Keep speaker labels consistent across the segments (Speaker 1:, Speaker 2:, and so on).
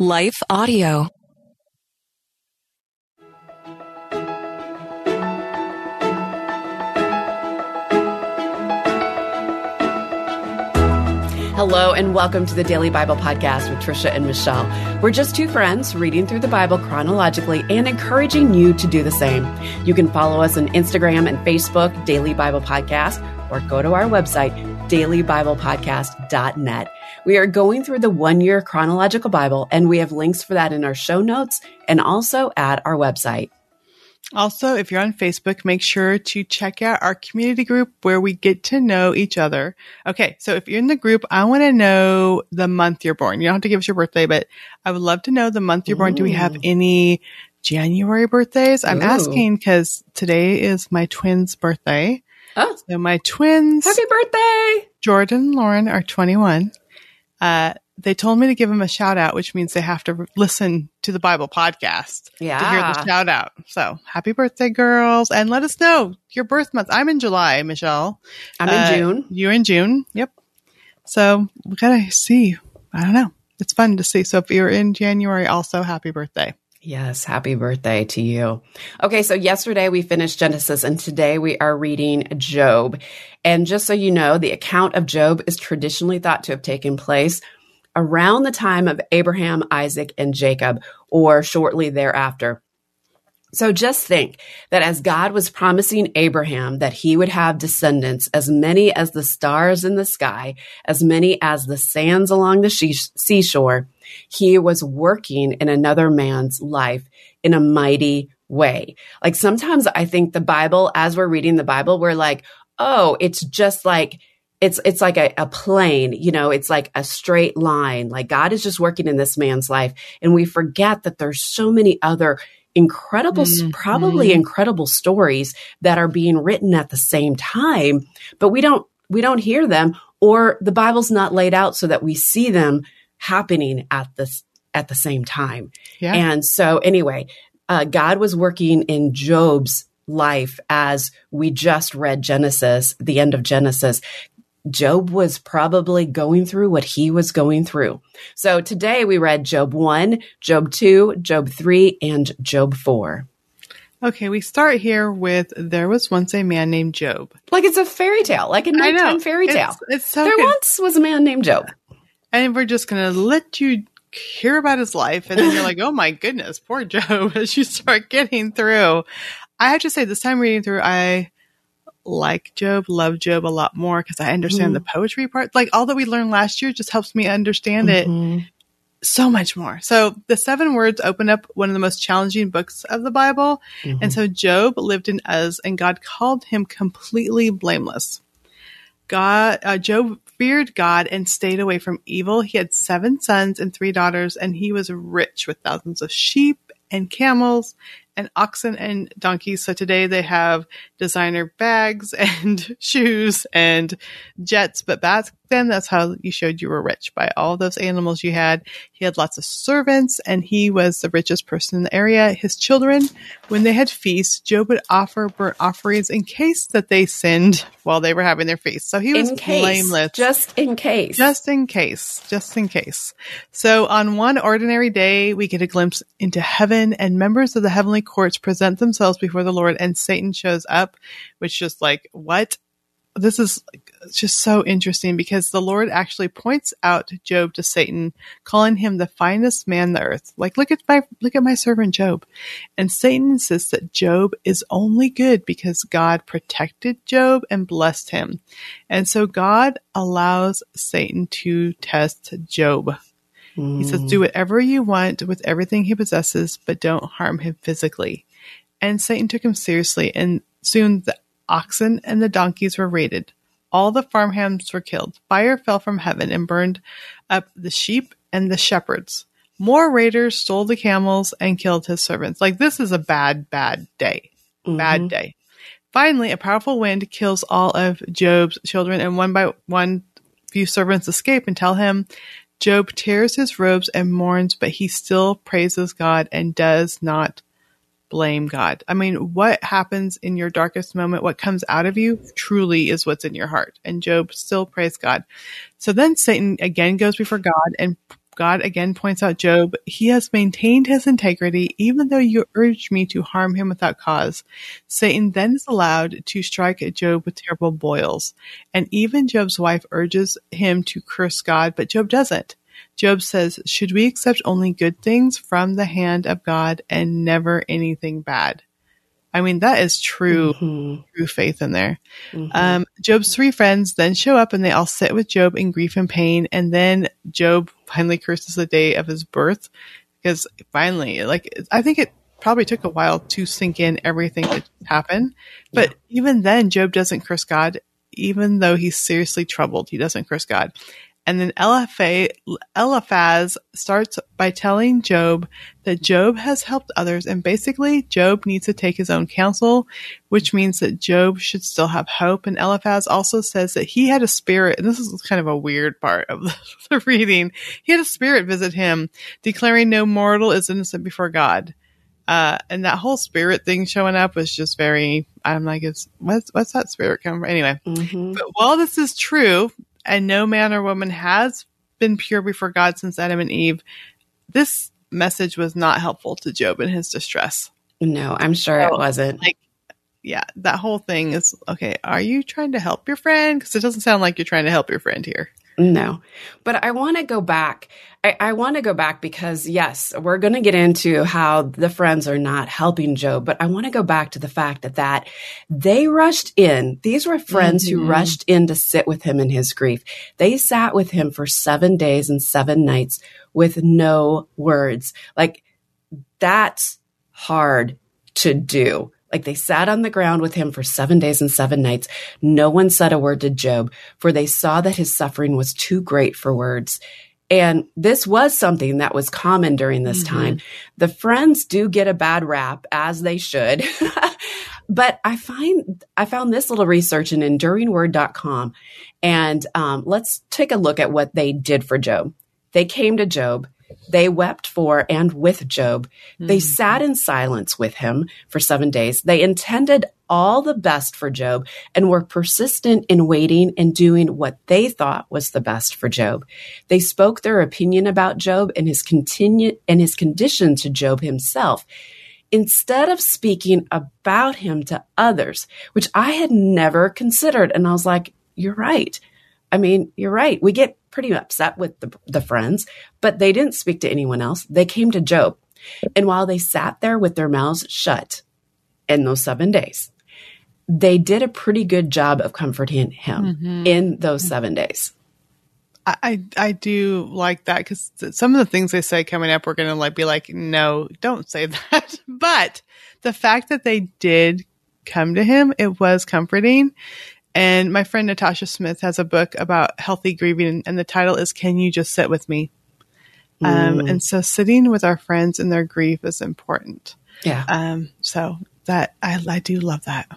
Speaker 1: Life Audio.
Speaker 2: Hello, and welcome to the Daily Bible Podcast with Trisha and Michelle. We're just two friends reading through the Bible chronologically and encouraging you to do the same. You can follow us on Instagram and Facebook, Daily Bible Podcast, or go to our website, dailybiblepodcast.net. We are going through the one year chronological Bible, and we have links for that in our show notes and also at our website.
Speaker 3: Also, if you're on Facebook, make sure to check out our community group where we get to know each other. Okay. So if you're in the group, I want to know the month you're born. You don't have to give us your birthday, but I would love to know the month you're born. Do we have any January birthdays? I'm
Speaker 2: Ooh.
Speaker 3: asking because today is my twins' birthday.
Speaker 2: Oh,
Speaker 3: So my twins,
Speaker 2: happy birthday!
Speaker 3: Jordan and Lauren, are 21. Uh, they told me to give them a shout out, which means they have to listen to the Bible podcast to hear the shout out. So happy birthday, girls. And let us know your birth month. I'm in July, Michelle.
Speaker 2: I'm
Speaker 3: Uh,
Speaker 2: in June.
Speaker 3: You're in June. Yep. So we gotta see. I don't know. It's fun to see. So if you're in January, also happy birthday.
Speaker 2: Yes, happy birthday to you. Okay, so yesterday we finished Genesis and today we are reading Job. And just so you know, the account of Job is traditionally thought to have taken place around the time of Abraham, Isaac, and Jacob, or shortly thereafter. So just think that as God was promising Abraham that he would have descendants as many as the stars in the sky, as many as the sands along the she- seashore, he was working in another man's life in a mighty way. Like sometimes I think the Bible, as we're reading the Bible, we're like, oh, it's just like, it's, it's like a, a plane, you know, it's like a straight line. Like God is just working in this man's life. And we forget that there's so many other incredible,
Speaker 3: Mhm.
Speaker 2: probably incredible stories that are being written at the same time, but we don't, we don't hear them or the Bible's not laid out so that we see them happening at this, at the same time.
Speaker 3: Yeah.
Speaker 2: And so, anyway, uh, God was working in Job's life as we just read Genesis, the end of Genesis. Job was probably going through what he was going through. So today we read Job 1, Job 2, Job 3, and Job 4.
Speaker 3: okay. We start here with there was once a man named Job.
Speaker 2: Like it's a fairy tale, like a nighttime fairy tale.
Speaker 3: It's, it's so
Speaker 2: there
Speaker 3: good.
Speaker 2: once was a man named Job.
Speaker 3: And we're just going to let you hear about his life. And then you're like, oh my goodness, poor Job, as you start getting through. I have to say, this time reading through, I like Job, love Job a lot more because I understand
Speaker 2: Mm.
Speaker 3: the poetry part. Like all that we learned last year just helps me understand it
Speaker 2: Mhm.
Speaker 3: so much more. So the seven words open up one of the most challenging books of the Bible. And so Job lived in Uz and God called him completely blameless. God, uh, Job feared God and stayed away from evil. He had seven sons and three daughters, and he was rich with thousands of sheep and camels and oxen and donkeys. So today they have designer bags and shoes and jets, but back then that's how you showed you were rich by all those animals you had. He had lots of servants and he was the richest person in the area. His children, when they had feasts, Job would offer burnt offerings in case that they sinned while they were having their feast. So he was
Speaker 2: In case,
Speaker 3: blameless.
Speaker 2: just in case.
Speaker 3: Just in case, just in case. So on one ordinary day, we get a glimpse into heaven and members of the heavenly courts present themselves before the Lord and Satan shows up, which just like, what? This is just so interesting because the Lord actually points out Job to Satan, calling him the finest man the earth. Like, look at my, look at my servant Job. And Satan insists that Job is only good because God protected Job and blessed him. And so God allows Satan to test Job. He says, mm. do whatever you want with everything he possesses, but don't harm him physically. And Satan took him seriously, and soon the oxen and the donkeys were raided. All the farmhands were killed. Fire fell from heaven and burned up the sheep and the shepherds. More raiders stole the camels and killed his servants. Like, this is a bad, bad day. Bad mm-hmm. day. Finally, a powerful wind kills all of Job's children, and one by one, few servants escape and tell him Job tears his robes and mourns, but he still praises God and does not blame God. I mean, what happens in your darkest moment, what comes out of you, truly is what's in your heart. And Job still prays God. So then Satan again goes before God and God again points out Job. He has maintained his integrity even though you urged me to harm him without cause. Satan then is allowed to strike at Job with terrible boils. And even Job's wife urges him to curse God, but Job doesn't. Job says, Should we accept only good things from the hand of God and never anything bad? I mean, that is true,
Speaker 2: Mhm.
Speaker 3: true faith in there.
Speaker 2: Mhm.
Speaker 3: Um, Job's three friends then show up and they all sit with Job in grief and pain. And then Job finally curses the day of his birth because finally, like, I think it probably took a while to sink in everything that happened. But even then, Job doesn't curse God, even though he's seriously troubled. He doesn't curse God. And then Eliphaz starts by telling Job that Job has helped others, and basically, Job needs to take his own counsel, which means that Job should still have hope. And Eliphaz also says that he had a spirit, and this is kind of a weird part of the, reading. He had a spirit visit him, declaring no mortal is innocent before God. Uh, and that whole spirit thing showing up was just very, I'm like, it's, what's, what's that spirit come from? Anyway,
Speaker 2: Mhm.
Speaker 3: but while this is true, and no man or woman has been pure before God since Adam and Eve, this message was not helpful to Job in his distress.
Speaker 2: No, I'm sure it wasn't.
Speaker 3: like- Yeah, that whole thing is okay. Are you trying to help your friend? Because it doesn't sound like you're trying to help your friend here.
Speaker 2: No, but I want to go back. I, I want to go back because, yes, we're going to get into how the friends are not helping Job, but I want to go back to the fact that, that they rushed in. These were friends who
Speaker 3: Mhm.
Speaker 2: rushed in to sit with him in his grief. They sat with him for seven days and seven nights with no words. Like, that's hard to do. Like they sat on the ground with him for seven days and seven nights. No one said a word to Job, for they saw that his suffering was too great for words. And this was something that was common during this
Speaker 3: Mhm.
Speaker 2: time. The friends do get a bad rap, as they should. but I find I found this little research in enduringword.com. And um, let's take a look at what they did for Job. They came to Job. They wept for and with Job. They
Speaker 3: Mhm.
Speaker 2: sat in silence with him for seven days. They intended all the best for Job and were persistent in waiting and doing what they thought was the best for Job. They spoke their opinion about Job and his continue and his condition to Job himself instead of speaking about him to others, which I had never considered. And I was like, you're right. I mean, you're right. We get pretty upset with the, the friends, but they didn't speak to anyone else. They came to Job. And while they sat there with their mouths shut in those seven days, they did a pretty good job of comforting him
Speaker 3: Mhm.
Speaker 2: in those seven days.
Speaker 3: I, I do like that because some of the things they say coming up, we're gonna like be like, no, don't say that. but the fact that they did come to him, it was comforting. And my friend Natasha Smith has a book about healthy grieving, and the title is "Can You Just Sit with Me?" Um,
Speaker 2: Mm.
Speaker 3: and so, sitting with our friends in their grief is important.
Speaker 2: Yeah.
Speaker 3: Um, so that I I do love that.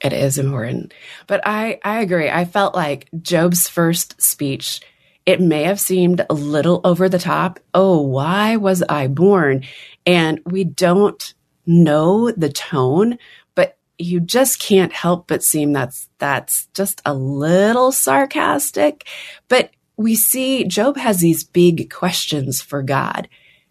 Speaker 2: It is important. But I, I agree. I felt like Job's first speech, it may have seemed a little over the top. Oh, why was I born? And we don't know the tone, you just can't help but seem that's, that's just a little sarcastic. But we see Job has these big questions for God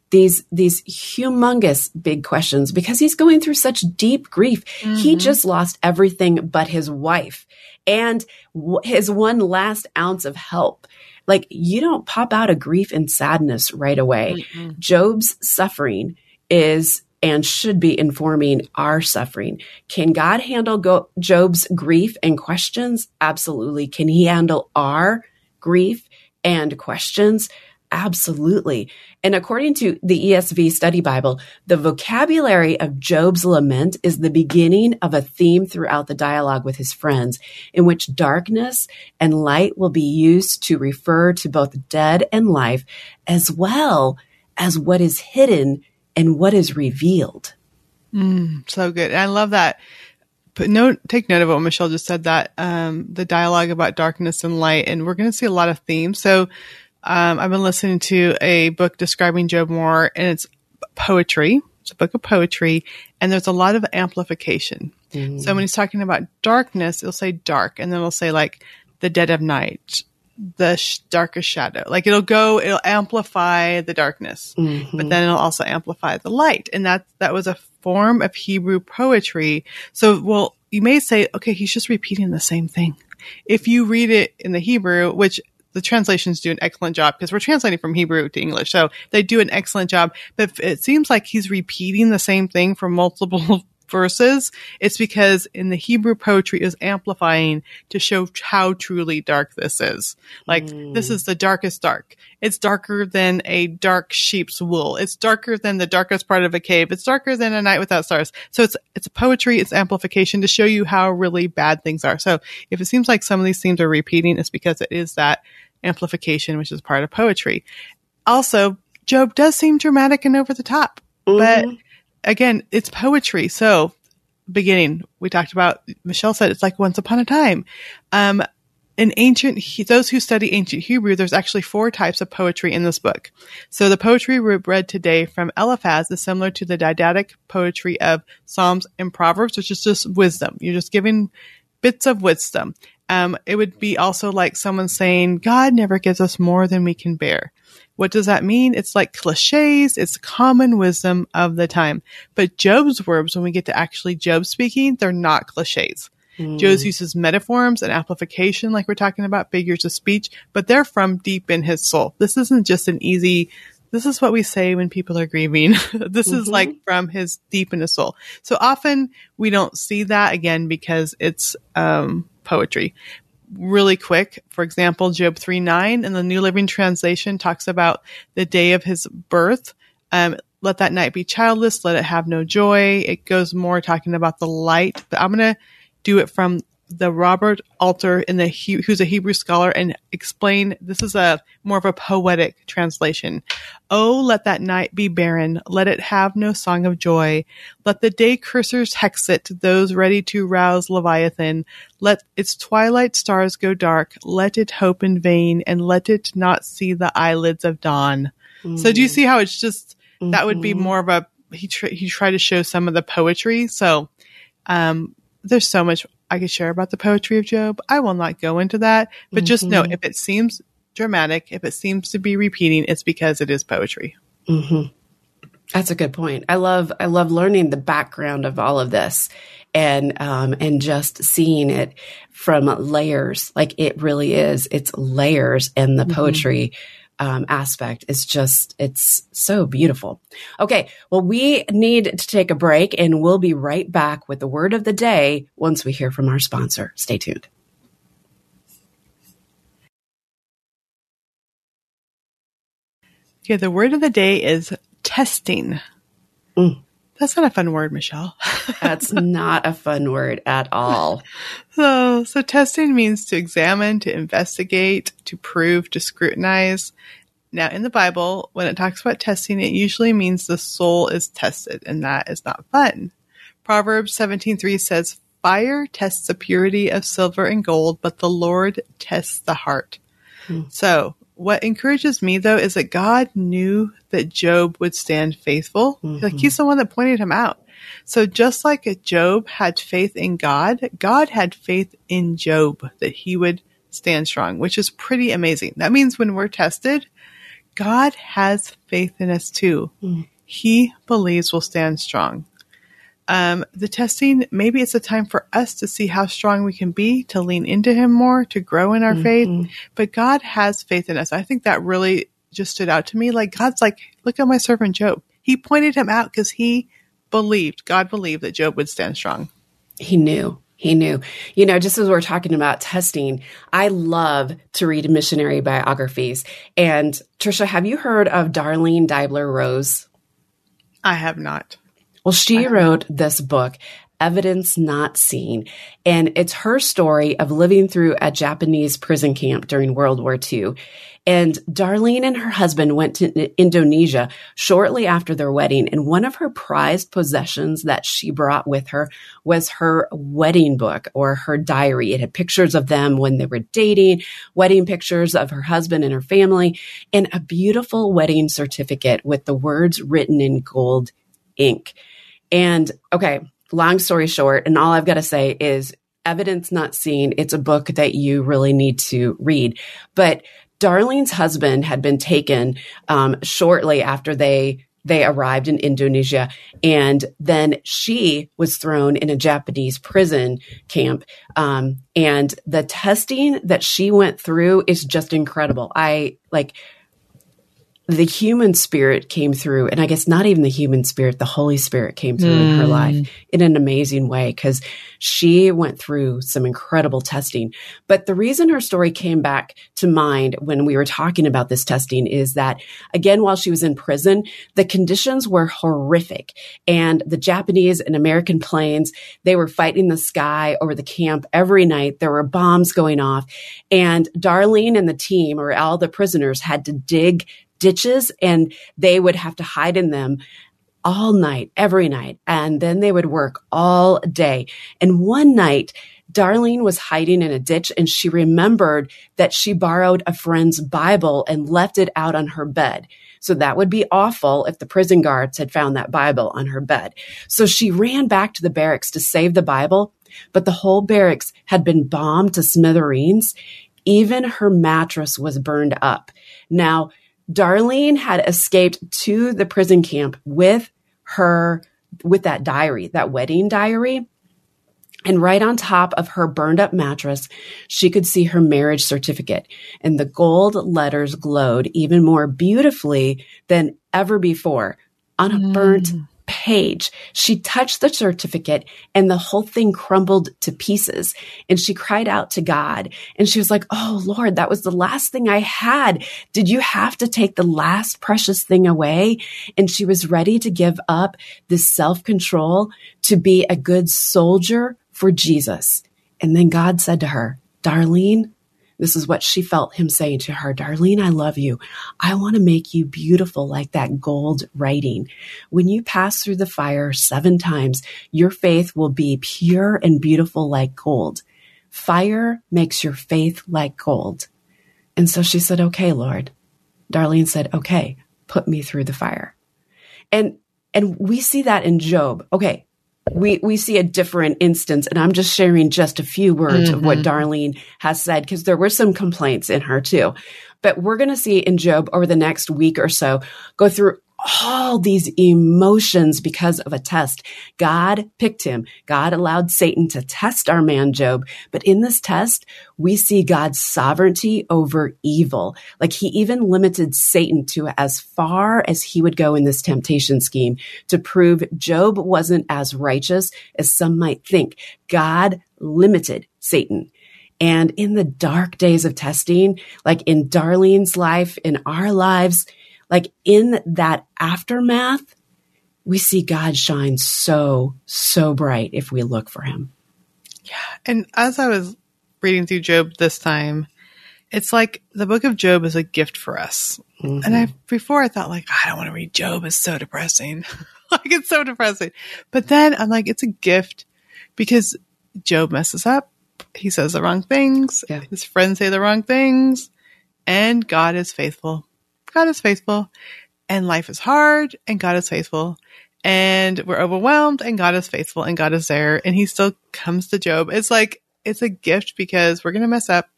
Speaker 2: these these humongous big questions because he's going through such deep grief. He
Speaker 3: Mhm.
Speaker 2: just lost everything but his wife and w- his one last ounce of help. Like you don't pop out of grief and sadness right away.
Speaker 3: Mm-mm.
Speaker 2: Job's suffering is and should be informing our suffering. Can God handle go- Job's grief and questions? Absolutely. Can he handle our grief and questions? Absolutely. And according to the ESV Study Bible, the vocabulary of Job's lament is the beginning of a theme throughout the dialogue with his friends, in which darkness and light will be used to refer to both dead and life, as well as what is hidden and what is revealed.
Speaker 3: Mm, so good. I love that. But note, take note of what Michelle just said that um, the dialogue about darkness and light, and we're going to see a lot of themes. So um, I've been listening to a book describing Job Moore, and it's poetry. It's a book of poetry, and there's a lot of amplification. So when he's talking about darkness, it'll say dark, and then it'll say like the dead of night, the sh- darkest shadow. Like it'll go, it'll amplify the darkness,
Speaker 2: Mhm.
Speaker 3: but then it'll also amplify the light. And that, that was a form of Hebrew poetry. So, well, you may say, okay, he's just repeating the same thing. If you read it in the Hebrew, which the translations do an excellent job because we're translating from Hebrew to English. So they do an excellent job, but it seems like he's repeating the same thing for multiple verses. It's because in the Hebrew poetry is amplifying to show how truly dark this is. Like
Speaker 2: Mm.
Speaker 3: this is the darkest dark. It's darker than a dark sheep's wool. It's darker than the darkest part of a cave. It's darker than a night without stars. So it's it's poetry, it's amplification to show you how really bad things are. So if it seems like some of these themes are repeating, it's because it is that amplification, which is part of poetry. Also, Job does seem dramatic and over the top, but
Speaker 2: Mhm.
Speaker 3: Again, it's poetry. So, beginning, we talked about, Michelle said it's like once upon a time. Um, in ancient, those who study ancient Hebrew, there's actually four types of poetry in this book. So the poetry we read today from Eliphaz is similar to the didactic poetry of Psalms and Proverbs, which is just wisdom. You're just giving bits of wisdom. Um, it would be also like someone saying, God never gives us more than we can bear. What does that mean? It's like cliches. It's common wisdom of the time. But Job's words, when we get to actually Job speaking, they're not cliches.
Speaker 2: Mm.
Speaker 3: Job uses metaphors and amplification, like we're talking about figures of speech, but they're from deep in his soul. This isn't just an easy, this is what we say when people are grieving. this is
Speaker 2: Mhm.
Speaker 3: like from his deep in his soul. So often we don't see that again because it's, um, poetry really quick. For example, Job 3 9 in the New Living Translation talks about the day of his birth. Um, let that night be childless, let it have no joy. It goes more talking about the light, but I'm going to do it from the Robert Alter in the he- who's a Hebrew scholar and explain this is a more of a poetic translation. Oh, let that night be barren. Let it have no song of joy. Let the day cursers hex it, those ready to rouse Leviathan. Let its twilight stars go dark. Let it hope in vain and let it not see the eyelids of dawn. So do you see how it's just, that would be
Speaker 2: Mhm.
Speaker 3: more of a, he, tr- he tried to show some of the poetry. So, um, there's so much I could share about the poetry of Job. I will not go into that, but just know
Speaker 2: Mhm.
Speaker 3: if it seems dramatic, if it seems to be repeating, it's because it is poetry.
Speaker 2: hmm That's a good point. I love I love learning the background of all of this, and um, and just seeing it from layers. Like it really is. It's layers, and the
Speaker 3: Mhm.
Speaker 2: poetry um, aspect is just it's so beautiful. Okay, well we need to take a break, and we'll be right back with the word of the day once we hear from our sponsor. Stay tuned.
Speaker 3: Yeah, the word of the day is testing.
Speaker 2: Mm.
Speaker 3: That's not a fun word, Michelle.
Speaker 2: That's not a fun word at all.
Speaker 3: So, so testing means to examine, to investigate, to prove, to scrutinize. Now, in the Bible, when it talks about testing, it usually means the soul is tested, and that is not fun. Proverbs 17:3 says, "Fire tests the purity of silver and gold, but the Lord tests the heart."
Speaker 2: Hmm.
Speaker 3: So, what encourages me though is that God knew that Job would stand faithful. Like
Speaker 2: Mhm.
Speaker 3: he's the one that pointed him out. So just like Job had faith in God, God had faith in Job that he would stand strong, which is pretty amazing. That means when we're tested, God has faith in us too.
Speaker 2: Mm.
Speaker 3: He believes we'll stand strong. Um, the testing, maybe it's a time for us to see how strong we can be, to lean into Him more, to grow in our faith.
Speaker 2: Mhm.
Speaker 3: But God has faith in us. I think that really just stood out to me. Like God's like, look at my servant Job. He pointed him out because he believed, God believed that Job would stand strong.
Speaker 2: He knew. He knew. You know, just as we're talking about testing, I love to read missionary biographies. And Trisha, have you heard of Darlene Deibler Rose?
Speaker 3: I have not.
Speaker 2: Well, she wrote this book, Evidence Not Seen, and it's her story of living through a Japanese prison camp during World War II. And Darlene and her husband went to Indonesia shortly after their wedding, and one of her prized possessions that she brought with her was her wedding book or her diary. It had pictures of them when they were dating, wedding pictures of her husband and her family, and a beautiful wedding certificate with the words written in gold ink. And okay, long story short, and all I've got to say is evidence not seen. It's a book that you really need to read. But Darlene's husband had been taken um, shortly after they they arrived in Indonesia. And then she was thrown in a Japanese prison camp. Um, and the testing that she went through is just incredible. I like the human spirit came through, and I guess not even the human spirit, the Holy Spirit came through mm. in her life in an amazing way because she went through some incredible testing. But the reason her story came back to mind when we were talking about this testing is that, again, while she was in prison, the conditions were horrific. And the Japanese and American planes, they were fighting the sky over the camp every night. There were bombs going off. And Darlene and the team, or all the prisoners, had to dig ditches and they would have to hide in them all night, every night. And then they would work all day. And one night, Darlene was hiding in a ditch and she remembered that she borrowed a friend's Bible and left it out on her bed. So that would be awful if the prison guards had found that Bible on her bed. So she ran back to the barracks to save the Bible, but the whole barracks had been bombed to smithereens. Even her mattress was burned up. Now, Darlene had escaped to the prison camp with her, with that diary, that wedding diary. And right on top of her burned up mattress, she could see her marriage certificate and the gold letters glowed even more beautifully than ever before on a burnt mm page. She touched the certificate and the whole thing crumbled to pieces. And she cried out to God and she was like, Oh Lord, that was the last thing I had. Did you have to take the last precious thing away? And she was ready to give up this self control to be a good soldier for Jesus. And then God said to her, Darlene, this is what she felt him saying to her Darlene, I love you. I want to make you beautiful like that gold writing. When you pass through the fire seven times, your faith will be pure and beautiful like gold. Fire makes your faith like gold. And so she said, Okay, Lord. Darlene said, Okay, put me through the fire. And and we see that in Job. Okay, we we see a different instance and i'm just sharing just a few words mm-hmm. of what mm-hmm. darlene has said because there were some complaints in her too but we're going to see in job over the next week or so go through all these emotions because of a test. God picked him. God allowed Satan to test our man Job. But in this test, we see God's sovereignty over evil. Like he even limited Satan to as far as he would go in this temptation scheme to prove Job wasn't as righteous as some might think. God limited Satan. And in the dark days of testing, like in Darlene's life, in our lives, like in that aftermath, we see God shine so, so bright if we look for him.
Speaker 3: Yeah. And as I was reading through Job this time, it's like the book of Job is a gift for us. Mm-hmm. And I, before I thought like, I don't want to read Job. It's so depressing. like it's so depressing. But then I'm like, it's a gift because Job messes up. He says the wrong things. Yeah. His friends say the wrong things and God is faithful. God is faithful and life is hard and God is faithful and we're overwhelmed and God is faithful and God is there and he still comes to Job. It's like, it's a gift because we're to mess up.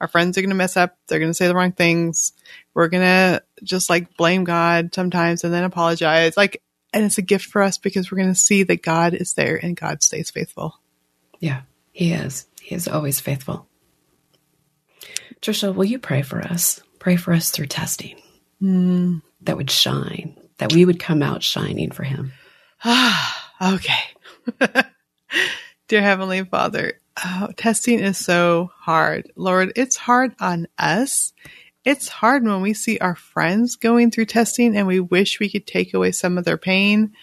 Speaker 3: Our friends are to mess up. They're to say the wrong things. We're to just like blame God sometimes and then apologize. Like, and it's a gift for us because we're to see that God is there and God stays faithful.
Speaker 2: Yeah, he is. He is always faithful. Trisha, will you pray for us? Pray for us through testing mm. that would shine, that we would come out shining for him.
Speaker 3: Ah, okay. Dear Heavenly Father, oh, testing is so hard. Lord, it's hard on us. It's hard when we see our friends going through testing and we wish we could take away some of their pain.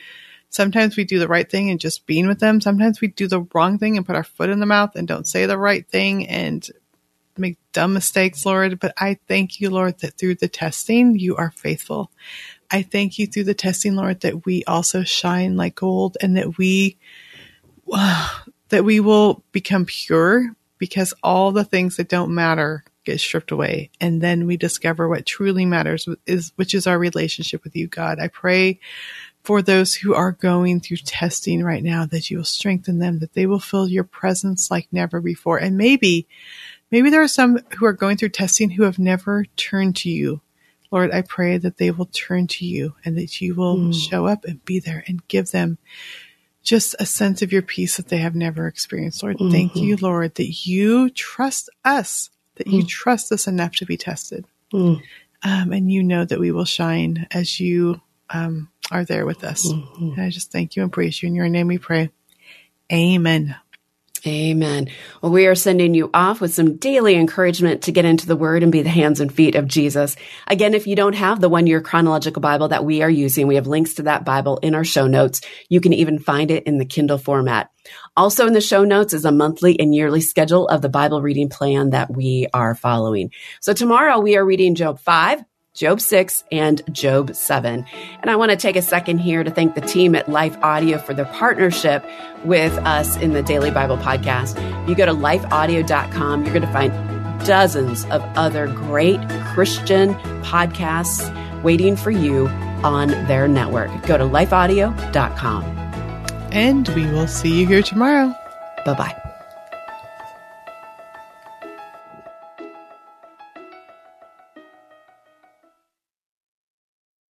Speaker 3: Sometimes we do the right thing and just being with them. Sometimes we do the wrong thing and put our foot in the mouth and don't say the right thing and make dumb mistakes, Lord, but I thank you, Lord, that through the testing, you are faithful. I thank you through the testing, Lord, that we also shine like gold and that we, uh, that we will become pure because all the things that don't matter get stripped away. And then we discover what truly matters is, which is our relationship with you, God. I pray for those who are going through testing right now, that you will strengthen them, that they will feel your presence like never before. And maybe, maybe there are some who are going through testing who have never turned to you. Lord, I pray that they will turn to you and that you will mm. show up and be there and give them just a sense of your peace that they have never experienced. Lord, mm-hmm. thank you, Lord, that you trust us, that you mm. trust us enough to be tested. Mm. Um, and you know that we will shine as you um, are there with us. Mm-hmm. And I just thank you and praise you. In your name we pray. Amen.
Speaker 2: Amen. Well, we are sending you off with some daily encouragement to get into the word and be the hands and feet of Jesus. Again, if you don't have the one year chronological Bible that we are using, we have links to that Bible in our show notes. You can even find it in the Kindle format. Also in the show notes is a monthly and yearly schedule of the Bible reading plan that we are following. So tomorrow we are reading Job 5, Job 6, and Job 7. And I want to take a second here to thank the team at Life Audio for their partnership with us in the Daily Bible Podcast. You go to lifeaudio.com, you're going to find dozens of other great Christian podcasts waiting for you on their network. Go to lifeaudio.com.
Speaker 3: And we will see you here tomorrow.
Speaker 2: Bye bye.